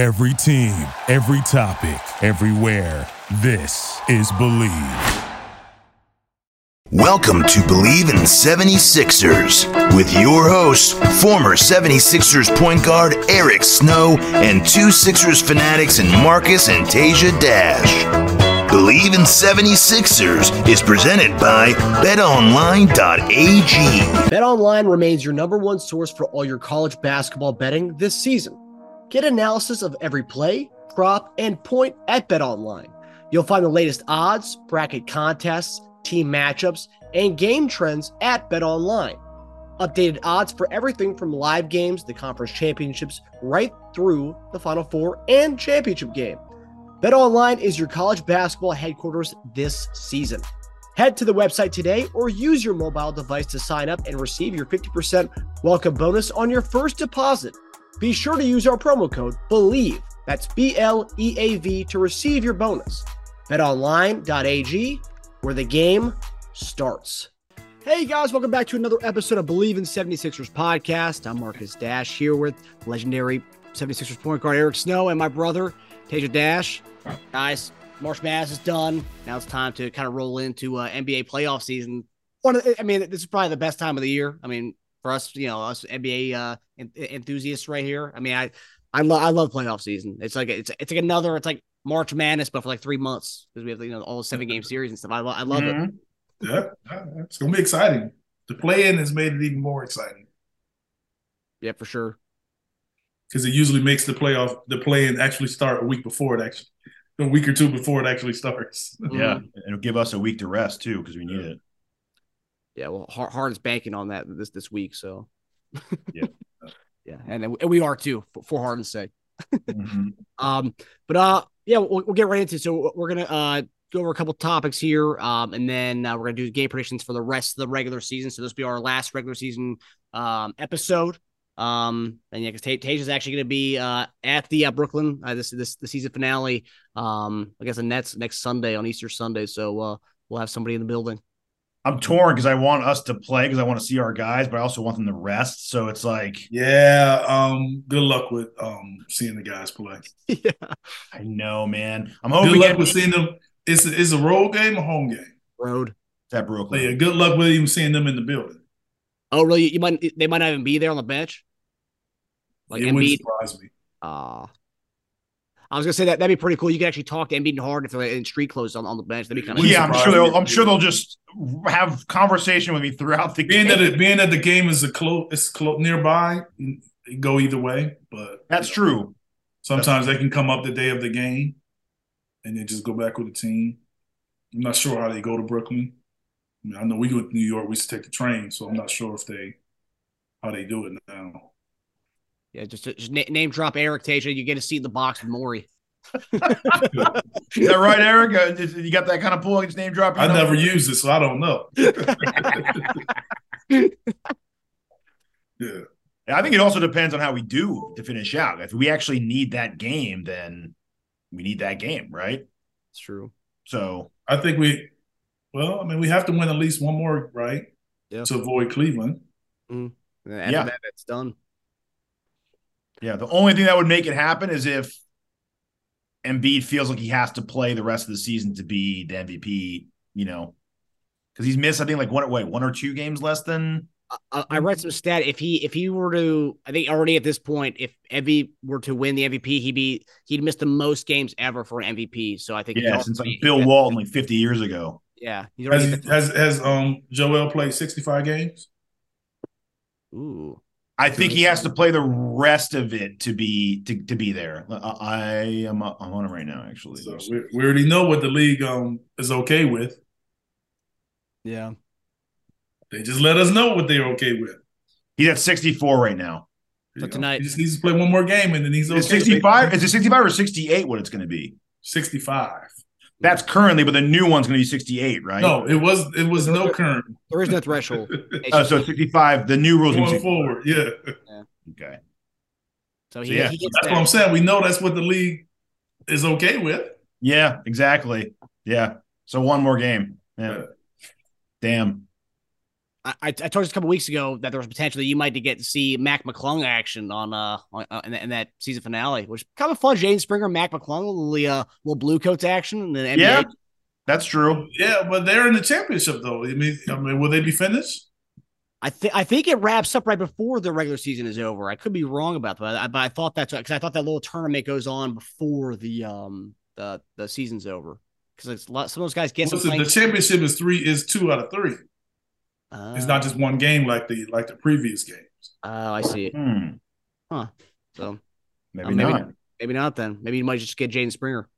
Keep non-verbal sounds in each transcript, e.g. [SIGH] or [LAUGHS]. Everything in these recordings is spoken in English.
Every team, every topic, everywhere. This is Bleav. Welcome to Bleav in 76ers with your hosts, former 76ers point guard Eric Snow and two Sixers fanatics in Marcus and Teja Dash. Bleav in 76ers is presented by betonline.ag. BetOnline remains your number one source for all your college basketball betting this season. Get analysis of every play, prop, and point at BetOnline. You'll find the latest odds, bracket contests, team matchups, and game trends at BetOnline. Updated odds for everything from live games, the conference championships, right through the Final Four and championship game. BetOnline is your college basketball headquarters this season. Head to the website today or use your mobile device to sign up and receive your 50% welcome bonus on your first deposit. Be sure to use our promo code BLEAV, that's B L E A V, to receive your bonus. BetOnline.ag, where the game starts. Hey guys, welcome back to another episode of Bleav in 76ers podcast. I'm Marcus Dash here with legendary 76ers point guard Eric Snow and my brother, Teja Dash. Guys, March Madness is done. Now it's time to kind of roll into uh, NBA playoff season. One, the, I mean, this is probably the best time of the year. I mean, for us, you know, us NBA uh, enthusiasts right here. I mean, I, I love, I love playoff season. It's like it's, it's like another, it's like March Madness, but for like three months because we have you know all the seven game series and stuff. I, lo- I love mm-hmm. it. Yeah, it's gonna be exciting. The play in has made it even more exciting. Yeah, for sure. Because it usually makes the playoff, the play in actually start a week before it actually, a week or two before it actually starts. Yeah, mm-hmm. it'll give us a week to rest too because we need it. Yeah, well, Harden's banking on that this this week, so. [LAUGHS] yeah. yeah, and, and we are too for, for Harden's sake. mm-hmm. [LAUGHS] Um, but uh, yeah, we'll, we'll, get right into. It. So we're gonna uh go over a couple topics here, um, and then uh, we're gonna do game predictions for the rest of the regular season. So this will be our last regular season um episode. Um, and yeah, because Tage is actually going to be uh, at the uh, Brooklyn uh, this this the season finale. Um, I guess the Nets next Sunday on Easter Sunday. So uh, we'll have somebody in the building. I'm torn because I want us to play because I want to see our guys, but I also want them to rest. So it's like, yeah. Um, good luck with um seeing the guys play. [LAUGHS] yeah, I know, man. I'm hoping. Good luck with seeing them. It's a, it's a road game a home game. Road. It's at Brooklyn. yeah. Good luck with even seeing them in the building. Oh, really? You might. They might not even be there on the bench. Like it Embiid. surprise me. Uh, I was gonna say that that'd be pretty cool. You could actually talk to Embiid and Harden if they're in street clothes on, on the bench. That'd be kind of yeah. I'm sure they'll. I'm sure they'll just have conversation with me throughout the being game. That it, being that the game is a close, it's close nearby. Go either way, but that's you know, true. Sometimes that's they can come up the day of the game, and then just go back with the team. I'm not sure how they go to Brooklyn. I, mean, I know we go to New York. We used to take the train, so I'm not sure if they how they do it now. Yeah, just, just name drop Eric Teja. You get a seat in the box with Morey. [LAUGHS] Is that right, Eric? Uh, you got that kind of pull? Just name drop. I never use it, so I don't know. [LAUGHS] [LAUGHS] yeah. I think it also depends on how we do to finish out. If we actually need that game, then we need that game, right? It's true. So I think we, well, I mean, we have to win at least one more, right? Yeah. To avoid Cleveland. Mm. yeah, that, that's done. Yeah, the only thing that would make it happen is if Embiid feels like he has to play the rest of the season to be the MVP, you know, because he's missed, I think, like one, wait, one or two games less than. I, I read some stat. If he if he were to, I think already at this point, if Embiid were to win the MVP, he'd be he'd miss the most games ever for an MVP. So I think yeah, since like Bill Walton like fifty years ago. Yeah, has, has has um Joel played sixty five games? Ooh, I think he has to play the rest of it to be to, to be there. I am I'm on it right now, actually. So we, we already know what the league um is okay with. Yeah, they just let us know what they're okay with. He's at 64 right now. So tonight, he just needs to play one more game, and then he's okay. 65. Is it 65 or 68? What it's going to be? 65. That's currently, but the new one's going to be 68, right? No, it was it was no current. There is no threshold. [LAUGHS] uh, so 65. The new rules going forward. Yeah. yeah. Okay. So, he, so yeah, he that's what I'm saying. We know that's what the league is okay with. Yeah, exactly. Yeah. So one more game. Yeah. yeah. Damn. I, I told you a couple weeks ago that there was potential that you might get to see Mac McClung action on uh on, uh, in, in, that season finale, which kind of fun. Jaden Springer, Mac McClung, little, uh, little blue coats action in the NBA. Yeah, that's true. Yeah, but they're in the championship though. I mean, I mean, will they be finished? I think I think it wraps up right before the regular season is over. I could be wrong about that, but I, but I thought that's because I thought that little tournament goes on before the um the the season's over because it's a lot, some of those guys get Listen, the championship is three is two out of three. Uh, it's not just one game like the like the previous games. Oh, I see. Hmm. Huh. So maybe, maybe not. Maybe not. Then maybe you might just get Jaden Springer.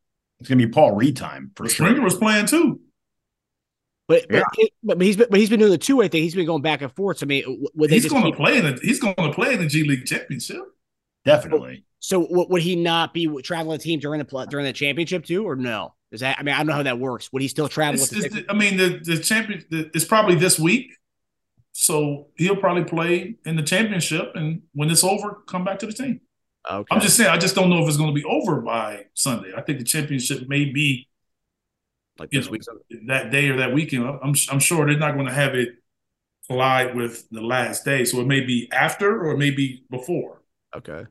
It's gonna be Paul Reed time for Springer sure. was playing too. But, yeah. but, but he's been but he's been doing the two way thing. He's been going back and forth. So I mean, would he's going to play in the, he's going to play in the G League championship. Definitely. So would he not be traveling the team during the during the championship too, or no? Is that I mean I don't know how that works. Would he still travel? It's, with the, I mean the the champion the, it's probably this week, so he'll probably play in the championship, and when it's over, come back to the team. Okay. I'm just saying I just don't know if it's going to be over by Sunday. I think the championship may be like this know, week that day or that weekend. I'm I'm sure they're not going to have it collide with the last day, so it may be after or maybe before. Okay.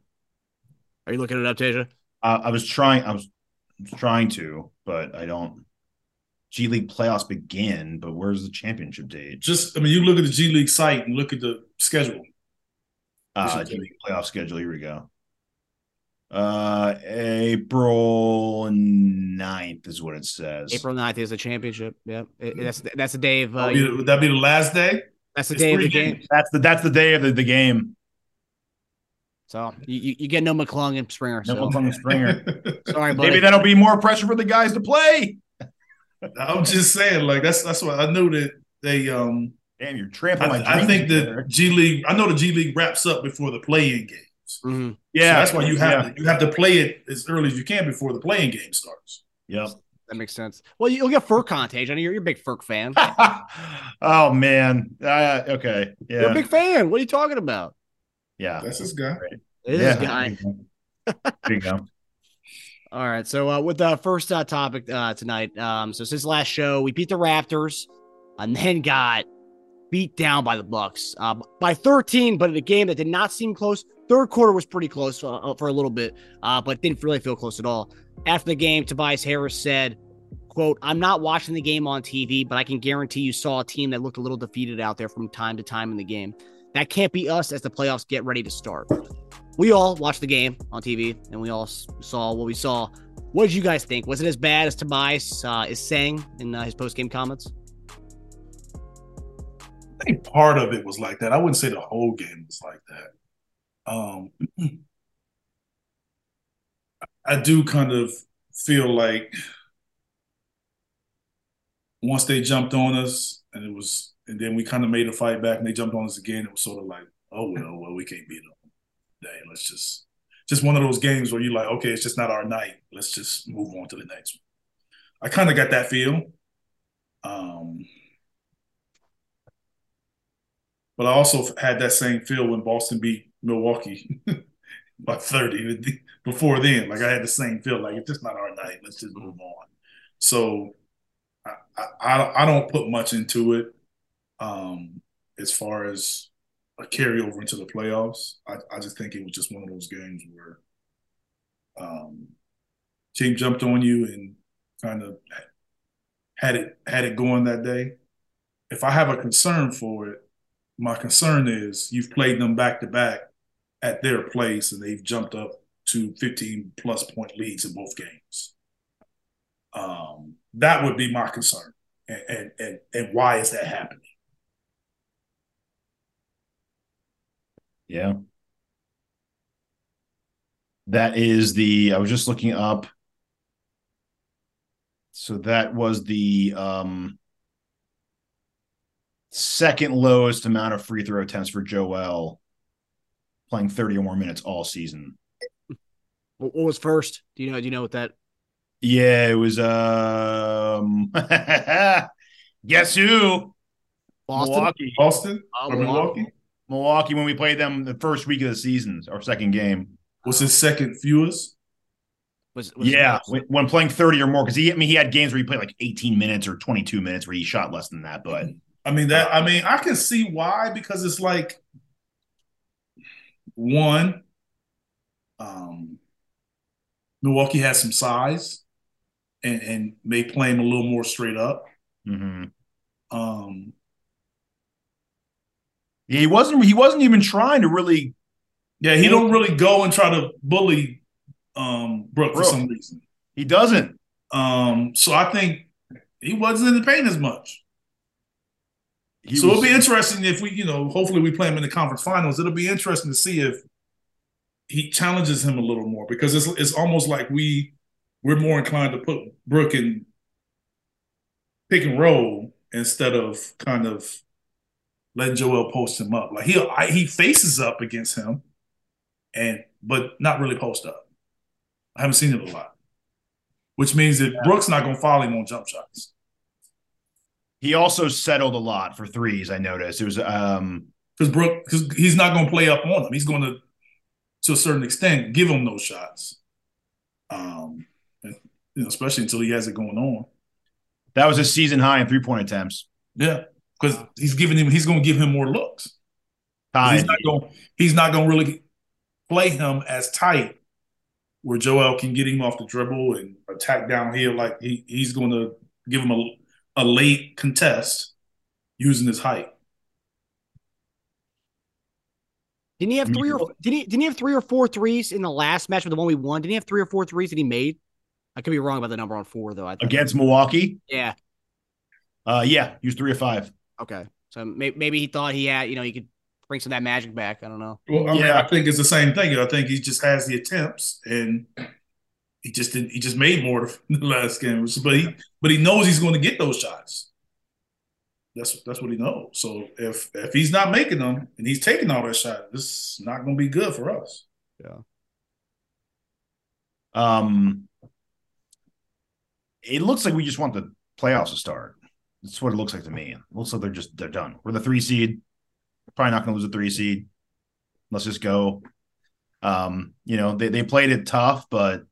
Are you looking it up, Teja? Uh, I was trying. I was trying to, but I don't. G League playoffs begin, but where's the championship date? Just, I mean, you look at the G League site and look at the schedule. Uh, G League playoff schedule. Here we go. Uh, April 9th is what it says. April 9th is the championship. Yep, it, that's that's the day of. Uh, be, would that be the last day? That's the it's day of the game. Games. That's the that's the day of the, the game. So you, you get no McClung and Springer. No so. McClung and Springer. [LAUGHS] Sorry, buddy. Maybe that'll be more pressure for the guys to play. I'm just saying, like that's that's what I knew that they um. Damn, you're trampling I, I think the G League. I know the G League wraps up before the play-in games. Mm-hmm. Yeah, so that's why you have yeah. to, you have to play it as early as you can before the play-in game starts. Yep. That makes sense. Well, you'll get Furk contage. I know you're, you're a big Furk fan. [LAUGHS] oh man. Uh, okay. Yeah. You're a big fan. What are you talking about? Yeah. That's this guy. It is yeah. this guy. There you go. All right. So uh, with the first uh, topic uh, tonight, um, so since last show, we beat the Raptors and [LAUGHS] then got beat down by the Bucks uh, by 13, but in a game that did not seem close. Third quarter was pretty close uh, for a little bit, uh, but didn't really feel close at all. After the game, Tobias Harris said, quote, I'm not watching the game on TV, but I can guarantee you saw a team that looked a little defeated out there from time to time in the game. That can't be us as the playoffs get ready to start. We all watched the game on TV and we all saw what we saw. What did you guys think? Was it as bad as Tobias uh, is saying in uh, his post game comments? I think part of it was like that. I wouldn't say the whole game was like that. Um, [CLEARS THROAT] I do kind of feel like once they jumped on us, and it was, and then we kind of made a fight back, and they jumped on us again. It was sort of like, oh well, well we can't beat them. Today. Let's just, just one of those games where you're like, okay, it's just not our night. Let's just move on to the next one. I kind of got that feel. Um, but I also had that same feel when Boston beat Milwaukee [LAUGHS] by 30 [LAUGHS] before then. Like I had the same feel, like it's just not our night. Let's just move on. So I, I, I don't put much into it um, as far as a carryover into the playoffs. I, I just think it was just one of those games where um, team jumped on you and kind of had it had it going that day. If I have a concern for it, my concern is you've played them back to back at their place and they've jumped up to 15 plus point leads in both games. Um, that would be my concern. And, and, and, and why is that happening? Yeah. That is the, I was just looking up. So that was the, um, second lowest amount of free throw attempts for Joel playing 30 or more minutes all season. What was first? Do you know? Do you know what that? Yeah, it was. Um, [LAUGHS] guess who? Boston. Milwaukee. Boston. Oh, or Milwaukee. Milwaukee. When we played them the first week of the season, our second game. Was his second fewest? Was, was yeah, when, when, playing 30 or more, because he, I mean, he had games where he played like 18 minutes or 22 minutes where he shot less than that, but I mean that. I mean I can see why because it's like one, um, Milwaukee has some size, and and may play him a little more straight up. Mm-hmm. Um, Yeah, he wasn't. He wasn't even trying to really. yeah, he don't really go and try to bully um Brook for some reason. He doesn't. Um, so I think he wasn't in the pain as much. He so was- it'll be interesting if we, you know, hopefully we play him in the conference finals. It'll be interesting to see if he challenges him a little more because it's it's almost like we we're more inclined to put Brook in pick and roll instead of kind of letting Joel post him up. Like he I, he faces up against him, and but not really post up. I haven't seen it a lot, which means that Brooks not going to follow him on jump shots. He also settled a lot for threes. I noticed it was. um because Brook because he's not going to play up on them. He's going to, to a certain extent, give him those shots. Um, and, you know, especially until he has it going on. That was a season high in three point attempts. Yeah, because he's giving him, he's going to give him more looks. He's not going, he's not going to really play him as tight, where Joel can get him off the dribble and attack downhill. Like he, he's going to give him a, a late contest using his height. Didn't he have three or didn't he didn't he have three or four threes in the last match with the one we won? Didn't he have three or four threes that he made? I could be wrong about the number on four though. I think. against Milwaukee. Yeah. Uh, yeah, he was three or five. Okay. So may- maybe he thought he had, you know, he could bring some of that magic back. I don't know. Well, I mean, Yeah. I think it's the same thing. I think he just has the attempts, and he just didn't. He just made more [LAUGHS] the last game, but he but he knows he's going to get those shots. That's that's what he knows. So if if he's not making them and he's taking all that shot, this is not going to be good for us. Yeah. Um, it looks like we just want the playoffs to start. That's what it looks like to me. It looks like they're just they're done. We're the three seed. Probably not going to lose a three seed. Let's just go. Um, you know they they played it tough, but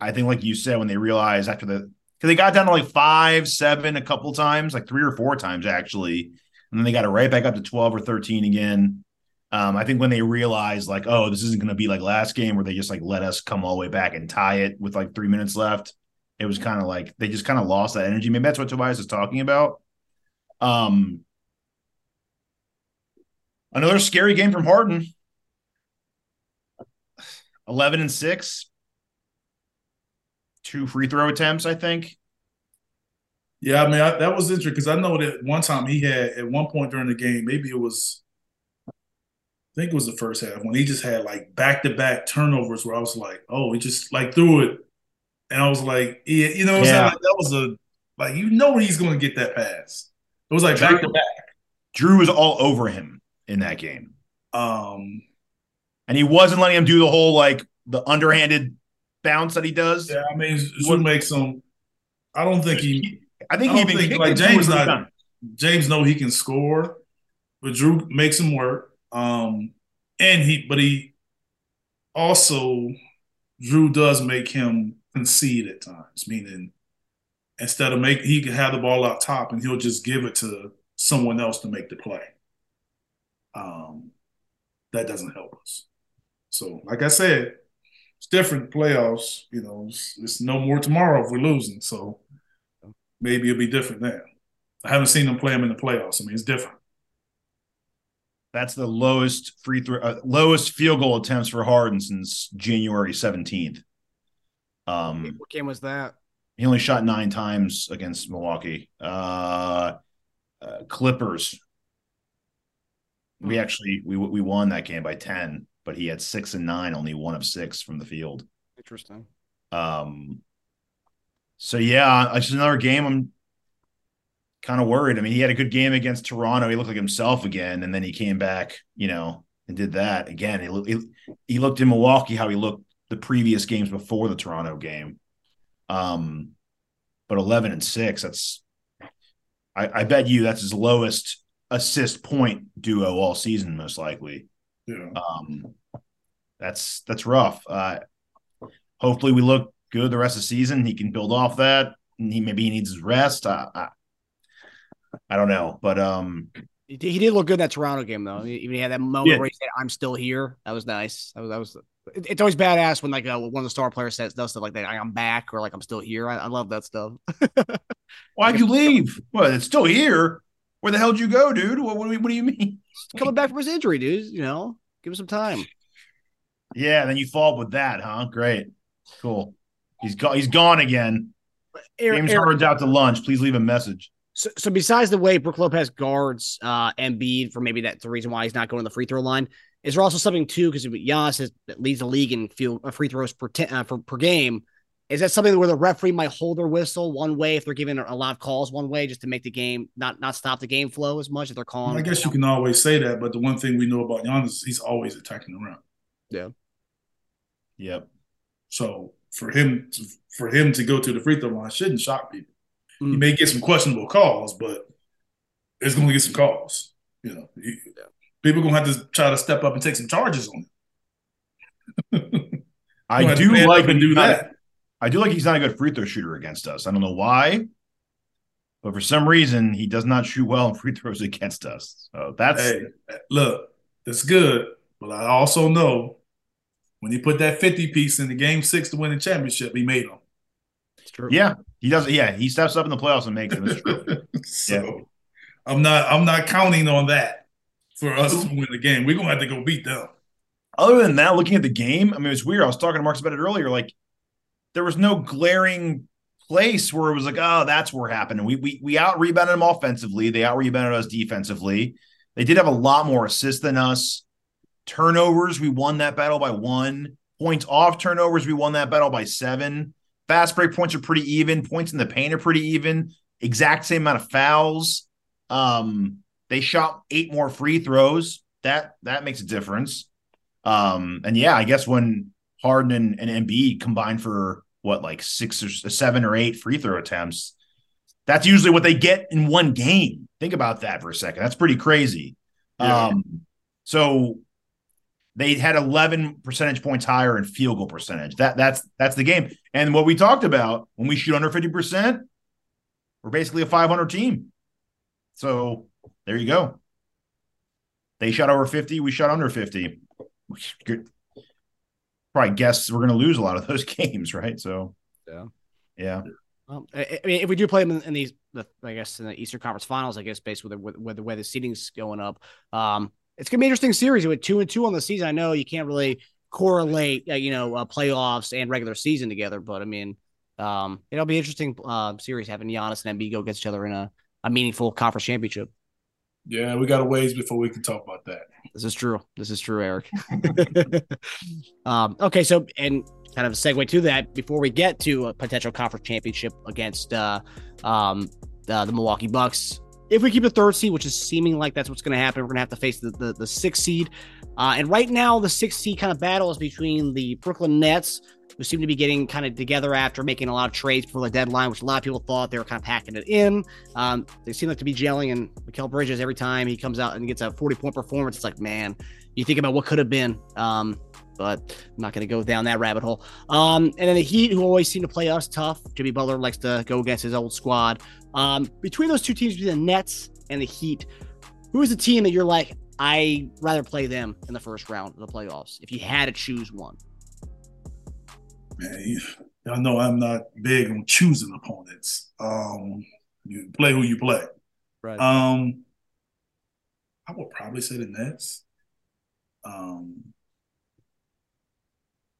I think like you said when they realized after the because they got down to like five, seven a couple times, like three or four times actually, and then they got it right back up to twelve or thirteen again. Um, I think when they realized like, oh, this isn't going to be like last game where they just like let us come all the way back and tie it with like three minutes left. It was kind of like they just kind of lost that energy. Maybe that's what Tobias is talking about. Um, another scary game from Harden. Eleven and six, two free throw attempts. I think. Yeah, I mean I, that was interesting because I know that one time he had at one point during the game, maybe it was, I think it was the first half when he just had like back to back turnovers where I was like, oh, he just like threw it, and I was like, yeah, you know, what I'm saying like, that was a like you know he's going to get that pass. It was like back to back. Jrue was all over him in that game, Um, and he wasn't letting him do the whole like the underhanded bounce that he does. yeah, I mean, would make some. I don't think he. I think I he even think, like, James not-. James know he can score, but Jrue makes him work. Um, and he, but he also Jrue does make him concede at times, meaning instead of make he can have the ball out top and he'll just give it to someone else to make the play. Um, that doesn't help us. So, like I said, it's different playoffs. You know, it's, it's no more tomorrow if we're losing. So maybe it'll be different then. I haven't seen them play them in the playoffs. I mean, it's different. That's the lowest free throw, uh, lowest field goal attempts for Harden since January seventeenth. Um, What game was that? he only shot nine times against Milwaukee. Uh, uh, Clippers. We actually we we won that game by ten, but he had six and nine, only one of six from the field. Interesting. Um, so yeah, it's just another game. I'm kind of worried. I mean, he had a good game against Toronto. He looked like himself again, and then he came back, you know, and did that again. He he, he looked in Milwaukee how he looked the previous games before the Toronto game. Um, but eleven and six, that's I, I bet you that's his lowest assist point duo all season, most likely. Yeah. Um, that's that's rough. Uh, hopefully, we look good the rest of the season. He can build off that. He maybe he needs his rest. I, I, I don't know, but um, he, he did look good in that Toronto game though. Even he had that moment yeah. where he said, "I'm still here." That was nice. That was that was. It, it's always badass when like uh, one of the star players says does stuff like that. I'm back or like I'm still here. I, I love that stuff. [LAUGHS] Why'd you leave? Well, it's still here. Where the hell did you go, dude? What, what, what do you mean? Coming back from his injury, dude. You know, give him some time. Yeah, then you follow up with that, huh? Great, cool. He's gone. He's gone again. Eric, James Harden's out to lunch. Please leave a message. So, so besides the way Brook Lopez guards uh, Embiid, for maybe that's the reason why he's not going to the free throw line, is there also something too because Giannis is, leads the league in field uh, free throws per, uh, for, per game. Is that something where the referee might hold their whistle one way if they're giving a lot of calls one way just to make the game not not stop the game flow as much if they're calling? I guess you can always say that, but the one thing we know about Giannis is he's always attacking the rim. Yeah. Yep. So for him to, for him to go to the free throw line shouldn't shock people. Mm. He may get some questionable calls, but it's going to get some calls. You know, he, yeah. People are going to have to try to step up and take some charges on him. [LAUGHS] I do like and do that. I do like he's not a good free throw shooter against us. I don't know why, but for some reason he does not shoot well in free throws against us. So that's hey, look, that's good. But I also know when he put that 50 piece in the game six to win the championship, he made them. It's true. Yeah, he does. Yeah, he steps up in the playoffs and makes them. [LAUGHS] so yeah. I'm not I'm not counting on that for us to win the game. We're gonna have to go beat them. Other than that, looking at the game, I mean, it's weird. I was talking to Marcus about it earlier. Like, there was no glaring place where it was like, oh, that's where happened. We we we out rebounded them offensively. They out rebounded us defensively. They did have a lot more assists than us. Turnovers, we won that battle by one. Points off turnovers, we won that battle by seven. Fast break points are pretty even. Points in the paint are pretty even. Exact same amount of fouls. Um, they shot eight more free throws. That that makes a difference. Um, and yeah, I guess when Harden and, and Embiid combine for what like six or seven or eight free throw attempts, that's usually what they get in one game. Think about that for a second. That's pretty crazy. Yeah. Um, so they had 11 percentage points higher in field goal percentage. That that's that's the game. And what we talked about when we shoot under 50%, we're basically a 500 team. So there you go. They shot over 50, we shot under 50. Good. Probably guess we're going to lose a lot of those [LAUGHS] games, right? So yeah. Yeah. Well, I mean, if we do play them in, in these, the, I guess in the Eastern Conference Finals, I guess based with the, with, with the way the seating's going up, um, it's gonna be an interesting series with two and two on the season. I know you can't really correlate, uh, you know, uh, playoffs and regular season together, but I mean, um, it'll be interesting uh, series having Giannis and Embiid go against each other in a, a meaningful conference championship. Yeah, we got a ways before we can talk about that. This is true. This is true, Eric. [LAUGHS] [LAUGHS] um, okay, so and kind of a segue to that before we get to a potential conference championship against uh, um, uh, the Milwaukee Bucks if we keep the third seed, which is seeming like that's what's going to happen, we're going to have to face the, the, the sixth seed. Uh, and right now, the sixth seed kind of battle is between the Brooklyn Nets, who seem to be getting kind of together after making a lot of trades before the deadline, which a lot of people thought they were kind of packing it in. Um, they seem like to be gelling, and Mikal Bridges, every time he comes out and gets a 40 point performance, it's like, man, you think about what could have been. Um, but I'm not going to go down that rabbit hole. Um, and then the Heat, who always seem to play us tough. Jimmy Butler likes to go against his old squad. Um, between those two teams, between the Nets and the Heat, who is the team that you're like, I rather play them in the first round of the playoffs if you had to choose one? Man, y'all know I'm not big on choosing opponents. Um, you play who you play. Right. Um, I would probably say the Nets. Um,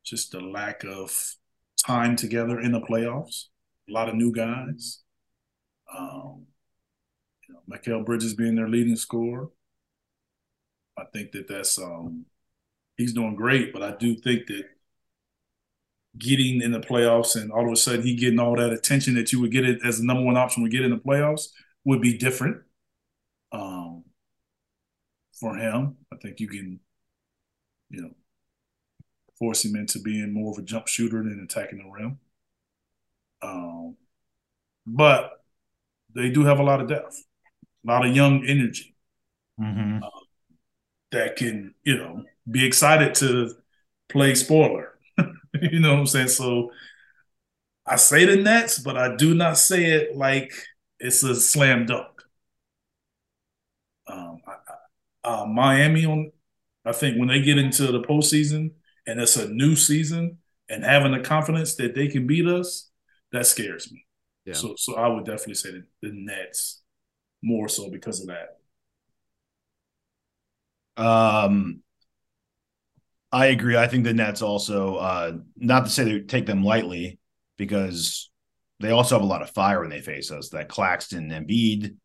just the lack of time together in the playoffs. A lot of new guys. Um, you know, Mikal Bridges being their leading scorer. I think that that's um, he's doing great, but I do think that getting in the playoffs and all of a sudden he getting all that attention that you would get it as the number one option would get in the playoffs would be different um, for him. I think you can, you know, force him into being more of a jump shooter than attacking the rim. Um, but they do have a lot of depth, a lot of young energy mm-hmm. uh, that can, you know, be excited to play spoiler. [LAUGHS] you know what I'm saying? So I say the Nets, but I do not say it like it's a slam dunk. um Uh, Miami on, I think when they get into the postseason and it's a new season and having the confidence that they can beat us, that scares me. Yeah. So, so I would definitely say that the Nets more so because of that. Um, I agree. I think the Nets also, uh, not to say they take them lightly, because they also have a lot of fire when they face us. That Claxton and Embiid,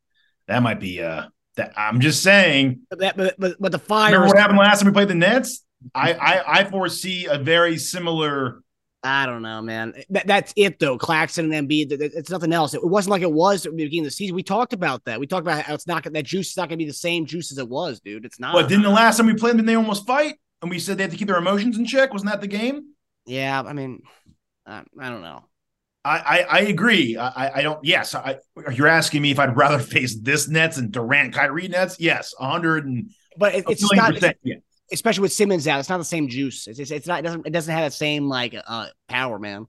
that might be uh that I'm just saying. But that, but, but but the fire. Remember what happened last time we played the Nets? I I, I foresee a very similar. I don't know, man. That, that's it though. Claxton and Embiid. It's nothing else. It wasn't like it was at the beginning of the season. We talked about that. We talked about how it's not that juice is not going to be the same juice as it was, dude. It's not. But didn't the last time we played them, didn't they almost fight? And we said they have to keep their emotions in check. Wasn't that the game? yeah, I mean, I, I don't know. I, I, I agree. I, I- don't. Yes, I, you're asking me if I'd rather [LAUGHS] face this Nets and Durant, Kyrie Nets. Yes, a hundred and But it, it's not, percent. Yeah. especially with Simmons out. It's not the same juice. It's, it's, it's not. It doesn't. It doesn't have that same like uh power, man.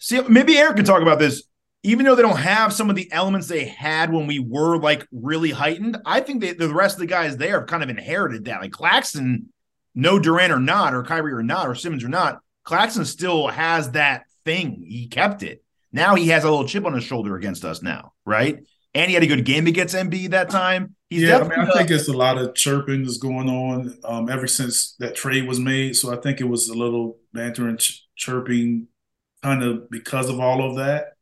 See, maybe Eric can talk about this. Even though they don't have some of the elements they had when we were like really heightened, I think they, the rest of the guys there have kind of inherited that. Like Claxton, no Durant or not, or Kyrie or not, or Simmons or not, Claxton still has that thing. He kept it. Now he has a little chip on his shoulder against us now, right? And he had a good game against Embiid that time. He's yeah, I mean, definitely I think it's a lot of chirping that's going on um, ever since that trade was made. So I think it was a little banter and ch- chirping, kind of because of all of that.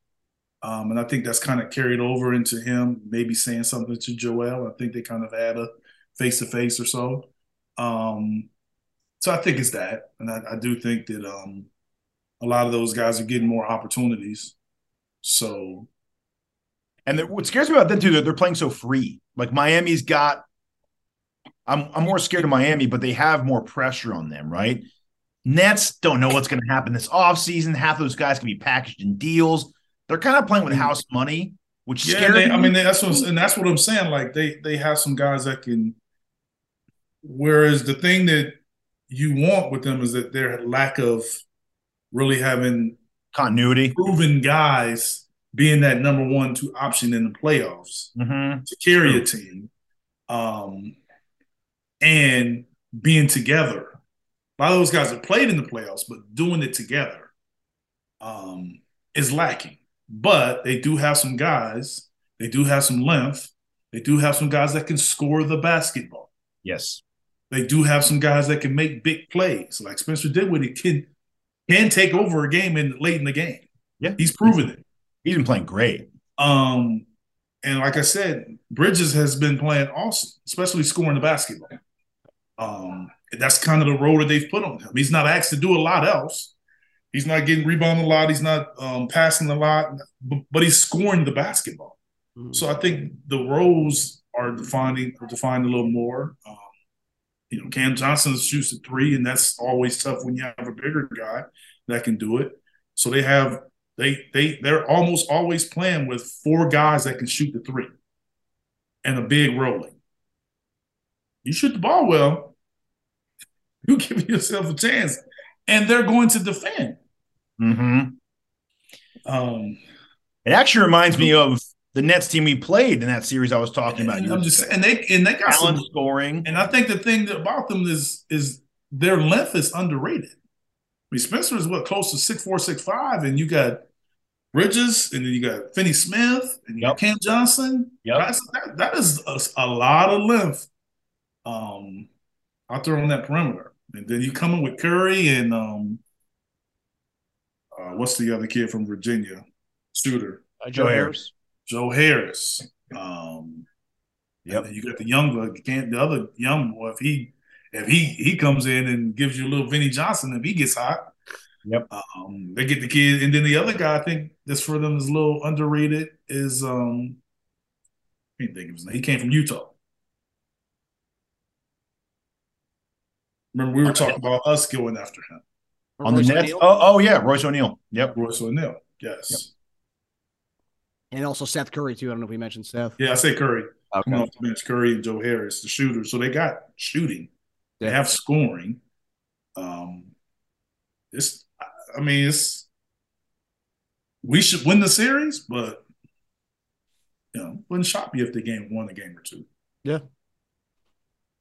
Um, and I think that's kind of carried over into him maybe saying something to Joel. I think they kind of had a face to face or so. Um, so I think it's that, and I, I do think that um, a lot of those guys are getting more opportunities. So And what scares me about them too, they're, they're playing so free. Like Miami's got, I'm I'm more scared of Miami, but they have more pressure on them, right? Nets don't know what's going to happen this offseason. Half of those guys can be packaged in deals. They're kind of playing with house money, which Yeah, scares they, me. I mean that's what and that's what I'm saying. Like they they have some guys that can. Whereas the thing that you want with them is that their lack of really having continuity. proven guys being that number one two option in the playoffs Mhm. to carry a team, um, and being together. A lot of those guys have played in the playoffs, but doing it together um, is lacking. But they do have some guys. They do have some length. They do have some guys that can score the basketball. Yes. They do have some guys that can make big plays, like Spencer Dinwiddie can can take over a game in late in the game. Yeah. He's proven it. He's been playing great. Um, and like I said, Bridges has been playing awesome, especially scoring the basketball. Um, that's kind of the role that they've put on him. He's not asked to do a lot else. He's not getting rebounded a lot. He's not um, passing a lot, but, but he's scoring the basketball. So I think the roles are defining are defined a little more. Um, you know, Cam Johnson shoots a three, and that's always tough when you have a bigger guy that can do it. So they have they they they're almost always playing with four guys that can shoot the three and a big rolling. You shoot the ball well, [LAUGHS] you give yourself a chance, and they're going to defend. hmm Um, It actually reminds me of the Nets team we played in that series I was talking about. and I'm just and they and they got talent some scoring. And I think the thing that about them is is their length is underrated. I mean, Spencer is what close to six four, six five, and you got Bridges, and then you got Finney Smith, and you got Cam Johnson. Yep. That's, that, that is a, a lot of length um, out there on that perimeter. And then you come in with Curry and um, uh, what's the other kid from Virginia? Shooter. Uh, Joe Harris. Joe Harris. Um, Yep. You got the younger, can't the other young boy. If he if he he comes in and gives you a little Vinnie Johnson, if he gets hot, Yep. Um, they get the kid, and then the other guy I think that's for them is a little underrated. Is um, I can't think of his name. He came from Utah. Remember we were talking about us going after him, On the Royce Nets. Oh, oh yeah, Royce O'Neal. Yep. Royce O'Neal. Yes, and also Seth Curry too. I don't know if we mentioned Seth. yeah, I say Curry. Coming Okay. off the bench, Curry and Joe Harris, the shooter. So they got shooting. They have scoring. Um, it's, I mean, it's we should win the series, but you know, wouldn't shock me if the game won a game or two. Yeah.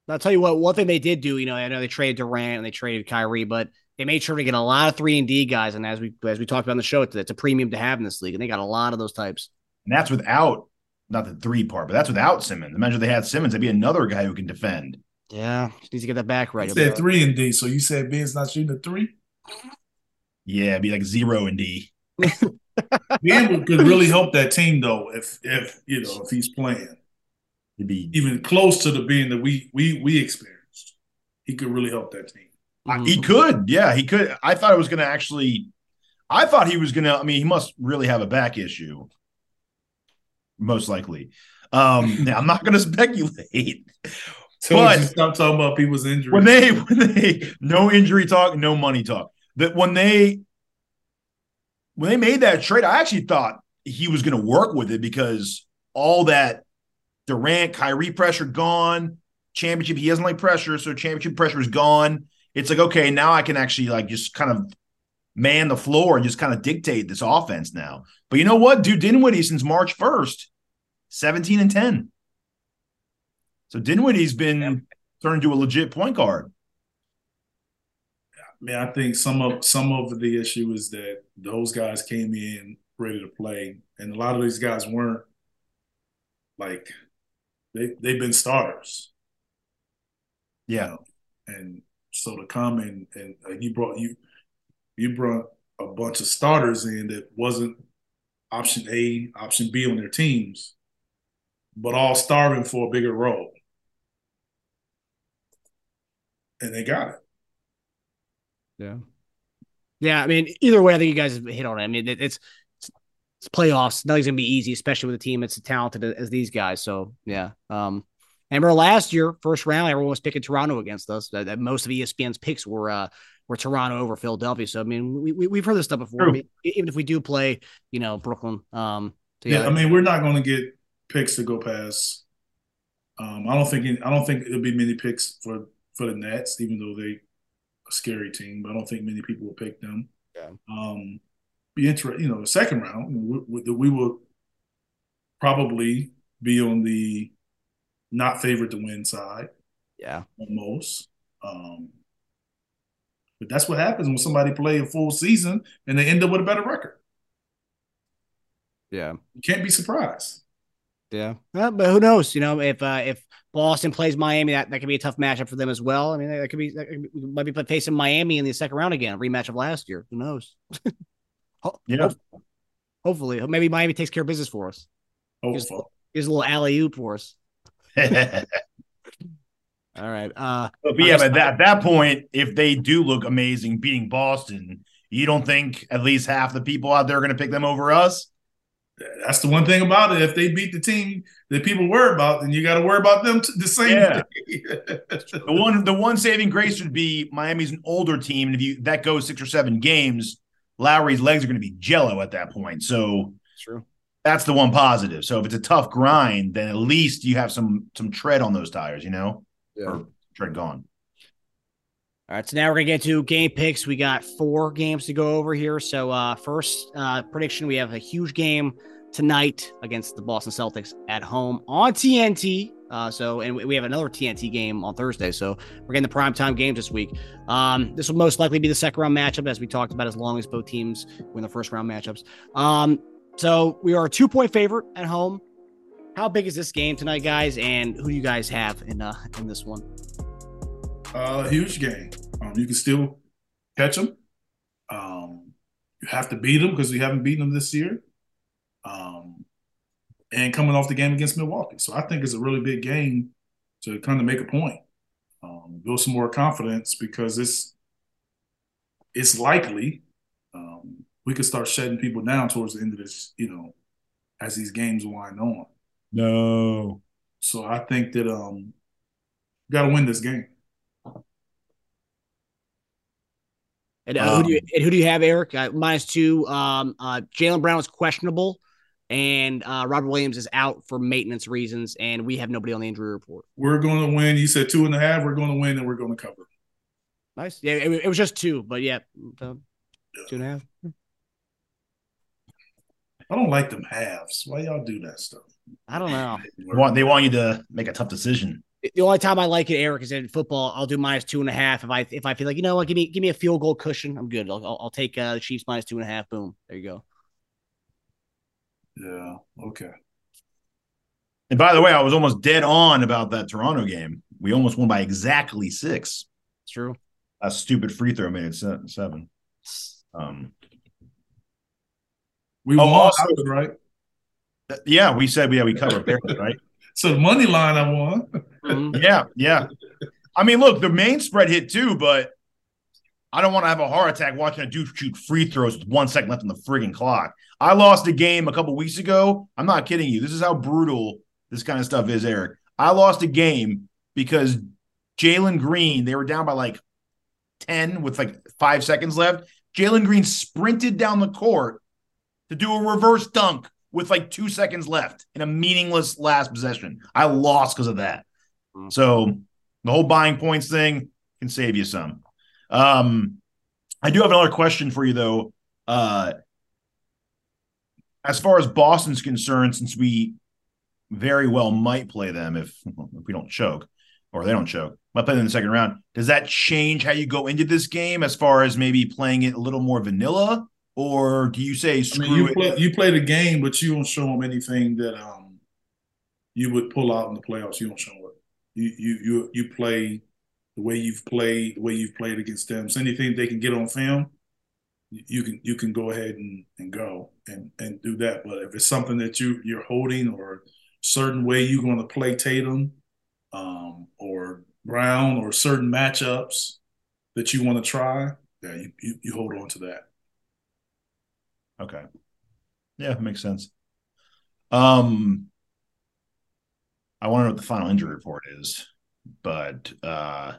I'll tell you what. One thing they did do, you know, I know they traded Durant and they traded Kyrie, but they made sure to get a lot of three and D guys. And as we as we talked about on the show, it's a premium to have in this league, and they got a lot of those types. And that's without not the three part, but that's without Simmons. Imagine they had Simmons, that'd be another guy who can defend. Yeah, she needs to get that back right. You said three and D, so you said Ben's not shooting a three. Yeah, it'd be like zero and D. [LAUGHS] Ben could really help that team though if if you know if he's playing. It'd be even close to the being that we we we experienced. He could really help that team. Mm-hmm. He could, yeah, he could. I thought it was going to actually. I thought he was going to. I mean, he must really have a back issue, most likely. Um, [LAUGHS] I'm not going to speculate. [LAUGHS] So but stop talking about people's injuries. When they, when they, no injury talk, no money talk. That when they, when they made that trade, I actually thought he was going to work with it because all that Durant, Kyrie pressure gone, championship. He doesn't like pressure, so championship pressure is gone. It's like okay, now I can actually like just kind of man the floor and just kind of dictate this offense now. But you know what, dude, Dinwiddie since March first, seventeen and ten. So Dinwiddie's been yeah. turned into a legit point guard. I mean, I think some of some of the issue is that those guys came in ready to play, and a lot of these guys weren't. Like they they've been starters. Yeah, you know? and so to come and and you brought you you brought a bunch of starters in that wasn't option A, option B on their teams, but all starving for a bigger role, and they got it. Yeah. Yeah, I mean, either way, I think you guys hit on it. I mean, it, it's it's playoffs. Nothing's gonna be easy, especially with a team that's as talented as these guys. So yeah. Um, I remember last year, first round, everyone was picking Toronto against us. That, that most of ESPN's picks were uh, were Toronto over Philadelphia. So I mean, we, we have heard this stuff before. I mean, even if we do play, you know, Brooklyn. Um, so yeah, yeah, I mean, we're not going to get picks to go past. Um, I don't think I don't think it'll be many picks for for the Nets, even though they a scary team. But I don't think many people will pick them. Yeah. Um, be interesting. You know, the second round, we, we, we will probably be on the not favored to win side. Yeah, almost. Um, but that's what happens when somebody play a full season and they end up with a better record. Yeah, you can't be surprised. Yeah, well, but who knows? You know, if uh, if Boston plays Miami, that, that could be a tough matchup for them as well. I mean, that could be that could be, might be facing Miami in the second round again, a rematch of last year. Who knows? [LAUGHS] yeah. Hopefully, maybe Miami takes care of business for us. Hopefully. Here's, a little alley oop for us. [LAUGHS] All right. Uh, but yeah, but at that point, if they do look amazing beating Boston, you don't think at least half the people out there are going to pick them over us? That's the one thing about it. If they beat the team that people worry about, then you got to worry about them the same. Yeah. [LAUGHS] the one, the one saving grace would be Miami's an older team, and if you that goes six or seven games, Lowry's legs are going to be jello at that point. So true. That's the one positive. So if it's a tough grind, then at least you have some some tread on those tires, you know, yeah. or tread gone. All right, so now we're gonna get to game picks. We got four games to go over here. So uh first uh prediction, we have a huge game tonight against the Boston Celtics at home on TNT. Uh, so, and we have another TNT game on Thursday. So we're getting the primetime games this week. Um, this will most likely be the second round matchup, as we talked about, as long as both teams win the first round matchups. Um, so we are a two point favorite at home. How big is this game tonight, guys? And who do you guys have in uh, in this one? Uh, huge game. Um, you can still catch them. Um, you have to beat them because we haven't beaten them this year. Um, and coming off the game against Milwaukee. So I think it's a really big game to kind of make a point, um, build some more confidence because it's it's likely um, we could start shutting people down towards the end of this, you know, as these games wind on. No. So I think that um got to win this game. And, uh, um, who do you and who do you have, Eric? Uh, minus two. Um, uh, Jaylen Brown is questionable and uh, Robert Williams is out for maintenance reasons, and we have nobody on the injury report. We're going to win. You said two and a half. We're going to win, and we're going to cover. Nice. Yeah, it, it was just two, but yeah, two and a half. I don't like them halves. Why y'all do that stuff? I don't know. They want, they want you to make a tough decision. The only time I like it, Eric, is in football. I'll do minus two and a half if I if I feel like you know what, give me give me a field goal cushion. I'm good. I'll I'll, I'll take uh, the Chiefs minus two and a half. Boom, there you go. Yeah. Okay. And by the way, I was almost dead on about that Toronto game. We almost won by exactly six. True. A stupid free throw made it seven. Um, we Oh, won, also- right? Th- yeah, we said yeah we covered there, right? [LAUGHS] So the money line I won. Mhm. [LAUGHS] Yeah, yeah. I mean, look, the main spread hit too, but I don't want to have a heart attack watching a dude shoot free throws with one second left on the friggin' clock. I lost a game a couple weeks ago. I'm not kidding you. This is how brutal this kind of stuff is, Eric. I lost a game because Jalen Green, they were down by like 10 with like five seconds left. Jalen Green sprinted down the court to do a reverse dunk with like two seconds left in a meaningless last possession. I lost because of that. So the whole buying points thing can save you some. Um, I do have another question for you though. Uh, as far as Boston's concerned, since we very well might play them if, [LAUGHS] if we don't choke or they don't choke, might play them in the second round. Does that change how you go into this game as far as maybe playing it a little more vanilla? Or do you say I mean, you play you play the game, but you don't show them anything that um you would pull out in the playoffs. You don't show it. You you you you play the way you've played, the way you've played against them. So anything they can get on film, you can you can go ahead and, and go and and do that. But if it's something that you you're holding or certain way you're going to play Tatum, um, or Brown or certain matchups that you want to try, yeah, you, you you hold on to that. Okay. Yeah, makes sense. Um I want to know what the final injury report is, but uh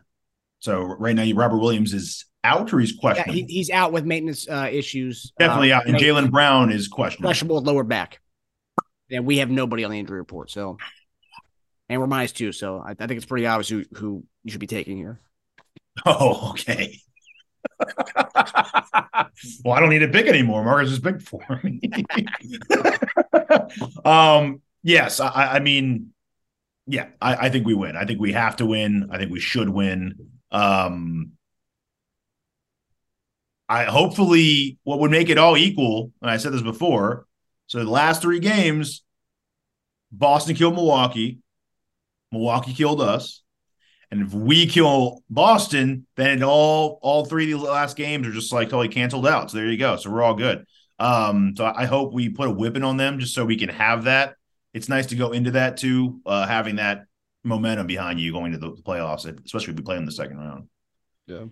so right now Robert Williams is out or he's Yeah, he, he's out with maintenance uh, issues. Definitely uh, out. And Jaylen Brown is questionable. questionable with lower back. And we have nobody on the injury report. So, and we're minus two. So I, I think it's pretty obvious who, who you should be taking here. [LAUGHS] Oh, okay. [LAUGHS] well, I don't need it big anymore. Marcus is big for me. [LAUGHS] um, yes, I, I mean, yeah, I, I think we win. I think we have to win. I think we should win. Um, I hopefully what would make it all equal, and I said this before. So the last three games, Boston killed Milwaukee, Milwaukee killed us. And if we kill Boston, then all all three of the last games are just like totally canceled out. So there you go. So we're all good. Um, so I hope we put a whipping on them just so we can have that. It's nice to go into that too, uh, having that momentum behind you going to the playoffs, especially if we play in the second round. Yeah.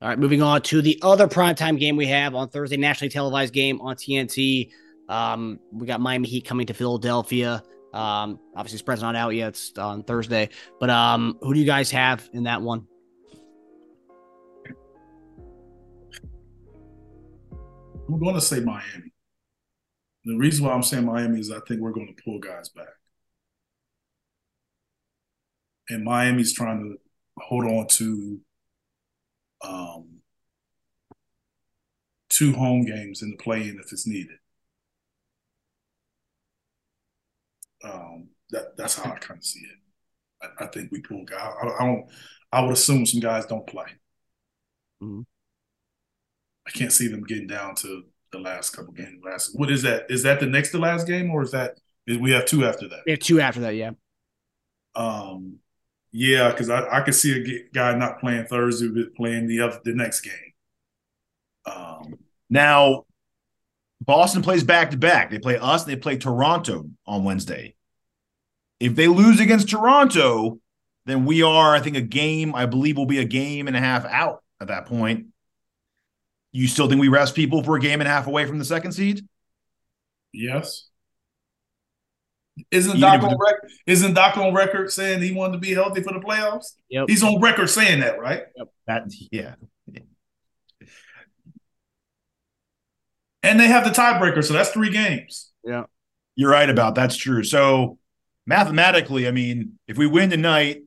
All right, moving on to the other primetime game we have on Thursday, nationally televised game on TNT. Um, we got Miami Heat coming to Philadelphia. Um, obviously, spread's not out yet. It's on Thursday. But um, who do you guys have in that one? I'm going to say Miami. The reason why I'm saying Miami is I think we're going to pull guys back. And Miami's trying to hold on to um, two home games in the play-in if it's needed. Um, that that's how I kind of see it. I, I think we pull guys. I, I don't. I would assume some guys don't play. Mhm. I can't see them getting down to the last couple games. Last, what is that? Is that the next to last game, or is that is we have two after that? We have two after that, yeah. Um, yeah, because I, I could see a guy not playing Thursday, but playing the other the next game. Um, Now, Boston plays back to back. They play us, they play Toronto on Wednesday. If they lose against Toronto, then we are, I think, a game, I believe will be a game and a half out at that point. You still think we rest people for a game and a half away from the second seed? yes. Isn't Doc on it- record? Isn't Doc on record saying he wanted to be healthy for the playoffs? Yep. He's on record saying that, right? That yeah. And they have the tiebreaker, so that's three games. Yeah. You're right about that's true. So mathematically, I mean, if we win tonight,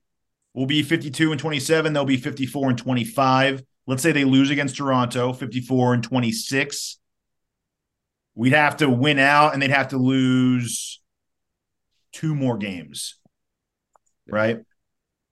we'll be 52 and 27. They'll be 54 and 25. Let's say they lose against Toronto, 54 and 26. We'd have to win out and they'd have to lose two more games. Right.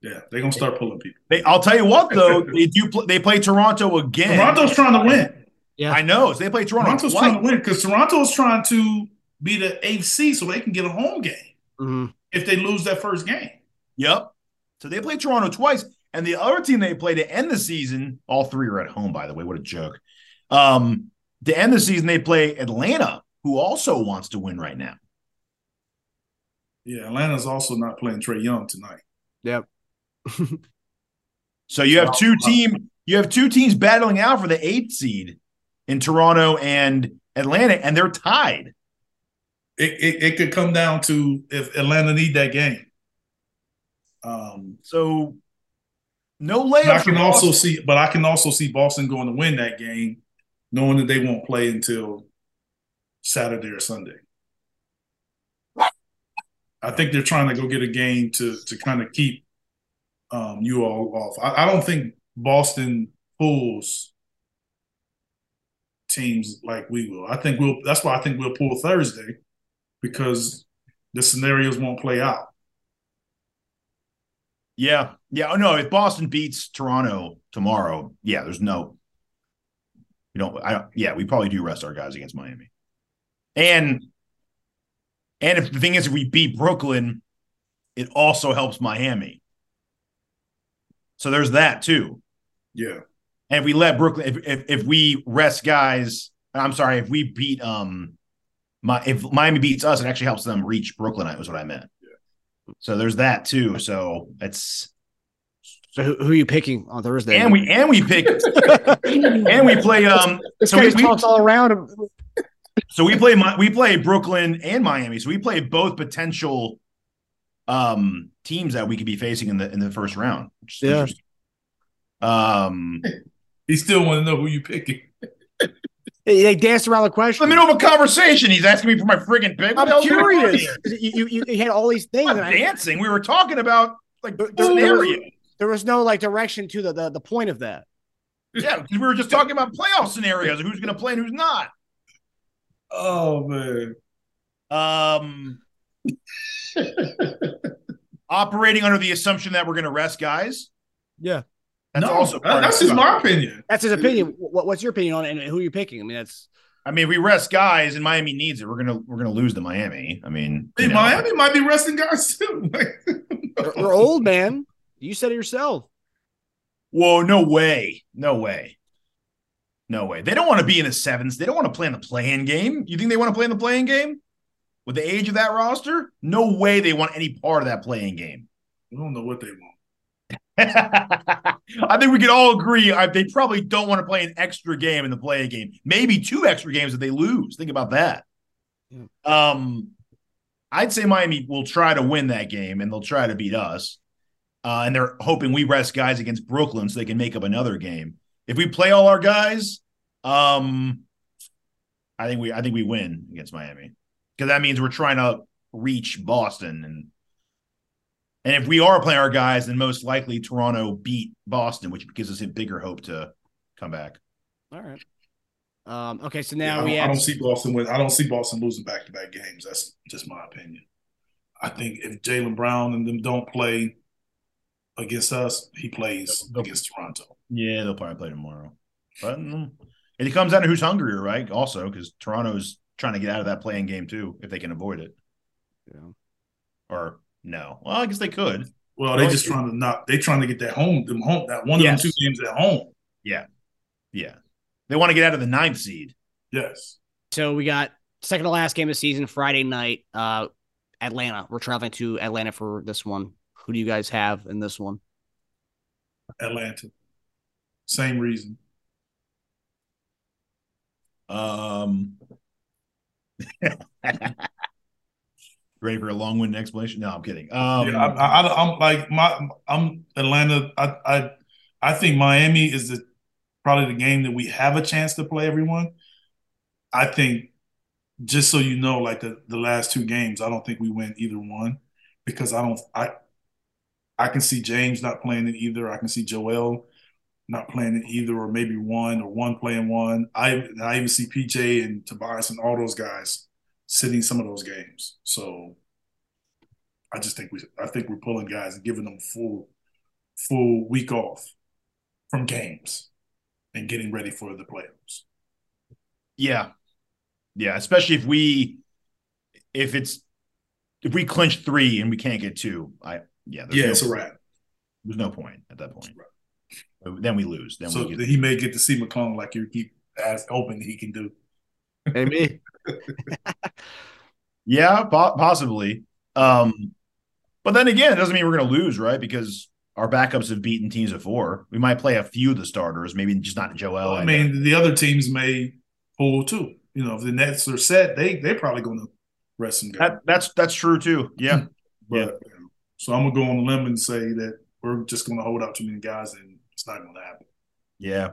Yeah, they're gonna start pulling people. They, I'll tell you what though, they do. Pl- they play Toronto again. Toronto's trying to win. Yeah. I know. So they play Toronto. Toronto's twice. trying to win because Toronto's trying to be the eighth seed so they can get a home game Mhm. if they lose that first game. Yep. So they play Toronto twice, and the other team they play to end the season. All three are at home, by the way. What a joke. Um, to end the season, they play Atlanta, who also wants to win right now. Yeah, Atlanta's also not playing Trae Young tonight. Yep. [LAUGHS] So you have two team. You have two teams battling out for the eighth seed in Toronto and Atlanta, and they're tied. It, it it could come down to if Atlanta need that game. Um, So no but I can also Boston. see, but I can also see Boston going to win that game, knowing that they won't play until Saturday or Sunday. I think they're trying to go get a game to to kind of keep um, you all off. I, I don't think Boston pulls teams like we will. I think we'll. That's why I think we'll pull Thursday because the scenarios won't play out. Yeah, yeah. Oh no, if Boston beats Toronto tomorrow, yeah, there's no. You know, I don't. yeah, we probably do rest our guys against Miami, and and if the thing is, if we beat Brooklyn, it also helps Miami. So there's that too. Yeah. And if we let Brooklyn, if if, if we rest guys, I'm sorry, if we beat um, my if Miami beats us, it actually helps them reach Brooklyn. That was what I meant. So there's that too. So it's So who, who are you picking on Thursday? and we and we pick [LAUGHS] and we play um this so we, just we- talks all around so we play we play Brooklyn and Miami. So we play both potential um teams that we could be facing in the in the first round. Which is Yeah. Um He still want to know who you picking. They they danced around the in question. the middle of a conversation, he's asking me for my friggin' pick. What I'm hell's going on curious. here? You, you, you had all these things. I'm and I- dancing. We were talking about like There- scenario. there was no like direction to the the, the point of that. Yeah, we were just talking about playoff scenarios, who's going to play and who's not. Oh man. Um, [LAUGHS] operating under the assumption that we're going to rest guys. Yeah, That's no, also that- that's the just my opinion. that's his opinion. What, what's your opinion on it, and who are you picking? I mean, that's I mean, we rest guys and Miami needs it, we're gonna we're gonna lose to Miami. I mean, Hey, you know. Miami might be resting guys too. [LAUGHS] they're, they're old, man. You said it yourself. Whoa, no way, no way, no way. They don't want to be in the sevens. They don't want to play in the play-in game. You think they want to play in the play-in game with the age of that roster? No way they want any part of that play-in game. I don't know what they want. [LAUGHS] I think we can all agree I, they probably don't want to play an extra game in the play game. Maybe two extra games if they lose. Think about that. Um, I'd say Miami will try to win that game and they'll try to beat us. Uh, and they're hoping we rest guys against Brooklyn so they can make up another game. If we play all our guys, um, I think we I think we win against Miami because that means we're trying to reach Boston and and if we are playing our guys, then most likely Toronto beat Boston, which gives us a bigger hope to come back. All right. Um, okay, so now I, we don't, I don't see Boston win. I don't see Boston losing back to back games. That's just my opinion. I think if Jaylen Brown and them don't play against us, he plays They'll- against Toronto. Yeah, they'll probably play tomorrow. But mm, and it comes down to who's hungrier, right? Also, because Toronto's trying to get out of that play-in game too, if they can avoid it. Yeah. Or no. Well, I guess they could. Well, they Well, just trying to not. They trying to get that home. Them home. That one Yes. of them two games at home. Yeah. Yeah. They want to get out of the ninth seed. Yes. so we got second to last game of season Friday night. Uh, Atlanta. We're traveling to Atlanta for this one. Who do you guys have in this one? Atlanta. Same reason. Um [LAUGHS] [LAUGHS] ready for a long-winded explanation? No, I'm kidding. Um yeah, I, I'm like my. I'm Atlanta. I, I, I think Miami is the probably the game that we have a chance to play everyone. I think, just so you know, like the the last two games, I don't think we win either one because I don't. I, I can see James not playing it either. I can see Joel not playing it either, or maybe one or one playing one. I I even see PJ and Tobias and all those guys sitting some of those games. So I just think we I think we're pulling guys and giving them full full week off from games and getting ready for the playoffs. Yeah. Yeah. Especially if we, if it's, if we clinch three and we can't get two, I, yeah. Yeah, no, it's a wrap. There's no point at that point. Then we lose. Then So we get, he may get to see McClung like you keep as open he can do. Maybe. Yeah, po- possibly. Um, but then again, it doesn't mean we're going to lose, right? Because our backups have beaten teams before. We might play a few of the starters, maybe just not Joel. I and- mean, the other teams may pull too. You know, if the Nets are set, they they're probably going to rest some guys. that, that's that's true too. Yeah, But yeah. so I'm gonna go on a limb and say that we're just going to hold out too many guys, and it's not going to happen. yeah.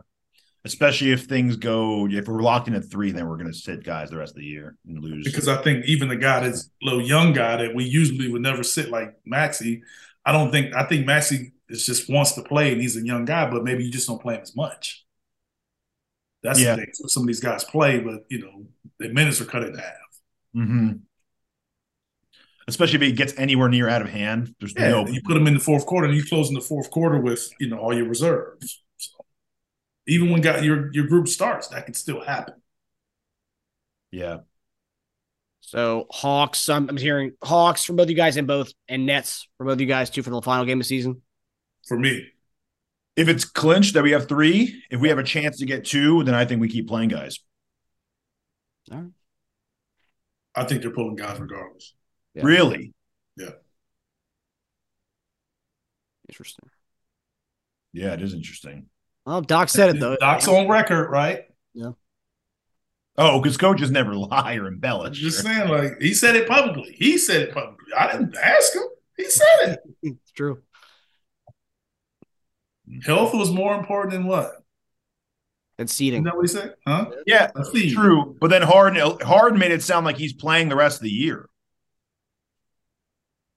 Especially if things go, if we're locked in at three, then we're going to sit guys the rest of the year and lose. Because I think even the guy that's a little young guy that we usually would never sit like Maxey, I don't think I think Maxey is just wants to play and he's a young guy, but maybe you just don't play him as much. That's Yeah. the thing. Some of these guys play, but you know the minutes are cut in half. hmm Especially if it gets anywhere near out of hand. There's Yeah, no. you put them in the fourth quarter, and you close in the fourth quarter with you know all your reserves. So even when got your your group starts, that could still happen. Yeah. So Hawks, I'm, I'm hearing Hawks from both you guys and both and Nets for both you guys too for the final game of season. For me, If it's clinched that we have three, if we have a chance to get two, then I think we keep playing guys. I think they're pulling guys regardless. Yeah. Really? Yeah. Interesting. Yeah, it is interesting. Well, Doc said it though. [LAUGHS] Doc's on record, right? Yeah. Oh, because coaches never [LAUGHS] lie or I'm embellish. just saying, like he said it publicly. He said it publicly. I didn't ask him. He said it. [LAUGHS] It's true. Health was more important than what? And Isn't seating. that what he said? Huh? Yeah, Let's true. But then Harden Harden made it sound like he's playing the rest of the year.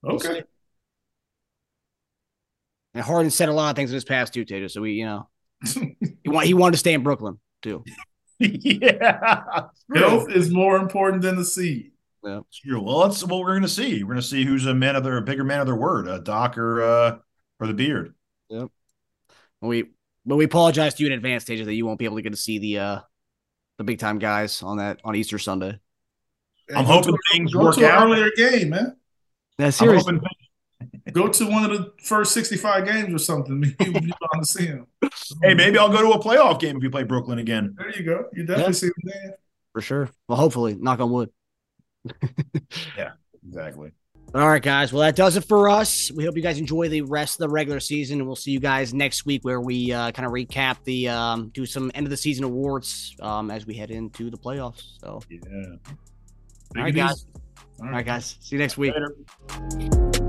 Okay. And Harden said a lot of things in his past too, Tater. So we, you know, he want he wanted to stay in Brooklyn too. [LAUGHS] yeah. Health is more important than the seed. True. Well, that's what we're going to see. We're going to see who's a man of their a bigger man of their word, a Doc or uh, or the Beard. Yep. We but we apologize to you in advance, Tater, that you won't be able to get to see the uh the big time guys on that on Easter Sunday. I'm hoping to- things go work to out. earlier game, man. Yeah, I'm hoping Go to one of the first 65 games or something. [LAUGHS] You, you bound to see him. Hey, maybe I'll go to a playoff game if we play Brooklyn again. There you go. You definitely Yeah. see him there. For sure. Well, hopefully, knock on wood. [LAUGHS] Yeah, exactly. All right, guys. Well, that does it for us. We hope you guys enjoy the rest of the regular season, and we'll see you guys next week where we uh, kind of recap the um, do some end of the season awards um, as we head into the playoffs. So, Yeah. all right, guys. All All right, guys. See you next week. Later.